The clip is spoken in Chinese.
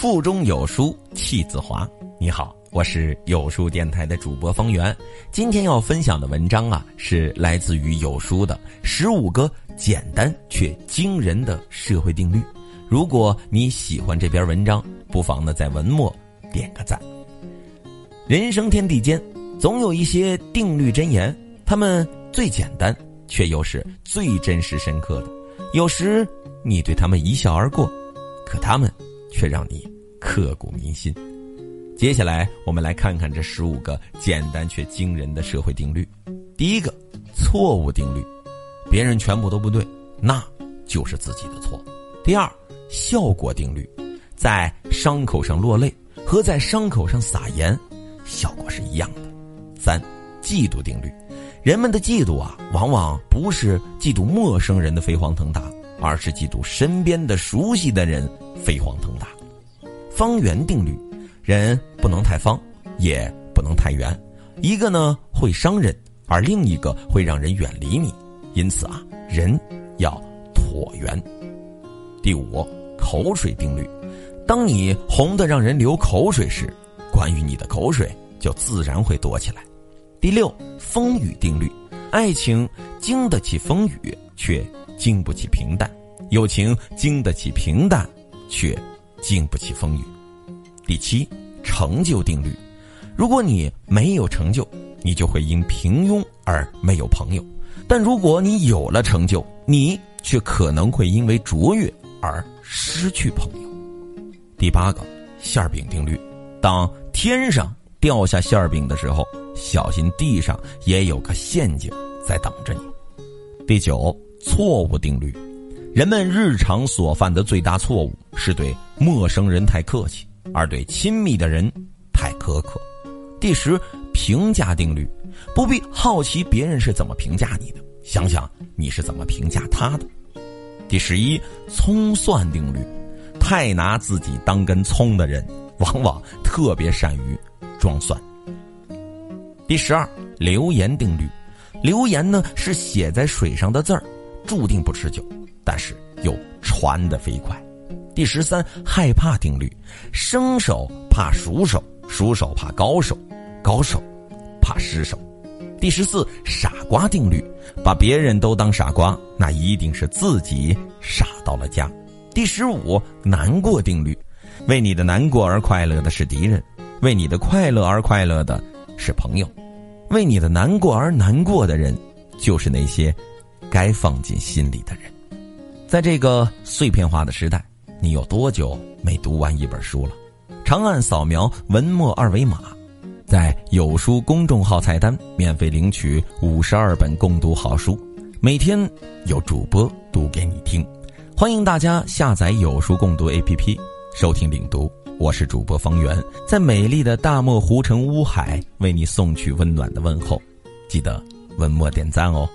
腹中有书气自华。你好，我是有书电台的主播方圆。今天要分享的文章啊，是来自于有书的十五个简单却惊人的社会定律。如果你喜欢这篇文章，不妨呢在文末点个赞。人生天地间，总有一些定律箴言，它们最简单，却又是最真实深刻的。有时你对他们一笑而过，可他们却让你刻骨铭心。接下来，我们来看看这十五个简单却惊人的社会定律。第一个，错误定律：别人全部都不对，那就是自己的错。第二，效果定律：在伤口上落泪和在伤口上撒盐，效果是一样的。三，嫉妒定律：人们的嫉妒啊，往往不是嫉妒陌生人的飞黄腾达，而是嫉妒身边的熟悉的人飞黄腾达。方圆定律。人不能太方，也不能太圆，一个呢会伤人，而另一个会让人远离你。因此啊，人要椭圆。第五，口水定律：当你红的让人流口水时，关于你的口水就自然会多起来。第六，风雨定律：爱情经得起风雨，却经不起平淡；友情经得起平淡，却经不起风雨。第七。成就定律：如果你没有成就，你就会因平庸而没有朋友；但如果你有了成就，你却可能会因为卓越而失去朋友。第八个馅饼定律：当天上掉下馅饼的时候，小心地上也有个陷阱在等着你。第九错误定律：人们日常所犯的最大错误是对陌生人太客气。而对亲密的人太苛刻。第十，评价定律：不必好奇别人是怎么评价你的，想想你是怎么评价他的。第十一，葱蒜定律：太拿自己当根葱的人，往往特别善于装蒜。第十二，流言定律：流言呢是写在水上的字儿，注定不持久，但是又传得飞快。第十三，害怕定律：生手怕熟手，熟手怕高手，高手怕失手。第十四，傻瓜定律：把别人都当傻瓜，那一定是自己傻到了家。第十五，难过定律：为你的难过而快乐的是敌人，为你的快乐而快乐的是朋友，为你的难过而难过的人，就是那些该放进心里的人。在这个碎片化的时代。你有多久没读完一本书了？长按扫描文末二维码，在有书公众号菜单免费领取五十二本共读好书，每天有主播读给你听。欢迎大家下载有书共读 APP 收听领读。我是主播方圆，在美丽的大漠湖城乌海为你送去温暖的问候。记得文末点赞哦。